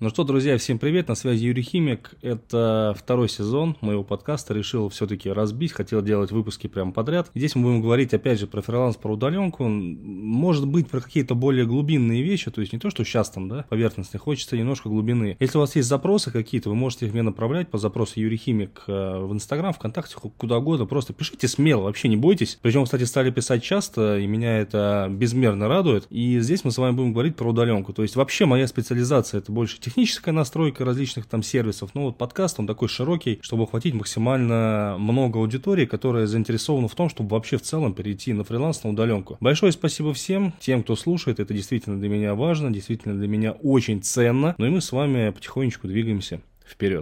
Ну что, друзья, всем привет, на связи Юрий Химик. Это второй сезон моего подкаста. Решил все-таки разбить, хотел делать выпуски прямо подряд. Здесь мы будем говорить, опять же, про фриланс, про удаленку. Может быть, про какие-то более глубинные вещи, то есть не то, что сейчас там, да, поверхностные, хочется немножко глубины. Если у вас есть запросы какие-то, вы можете их мне направлять по запросу Юрий Химик э, в Инстаграм, ВКонтакте, куда угодно. Просто пишите смело, вообще не бойтесь. Причем, кстати, стали писать часто, и меня это безмерно радует. И здесь мы с вами будем говорить про удаленку. То есть вообще моя специализация это больше техническая настройка различных там сервисов. Ну вот подкаст, он такой широкий, чтобы охватить максимально много аудитории, которая заинтересована в том, чтобы вообще в целом перейти на фриланс, на удаленку. Большое спасибо всем, тем, кто слушает. Это действительно для меня важно, действительно для меня очень ценно. Ну и мы с вами потихонечку двигаемся вперед.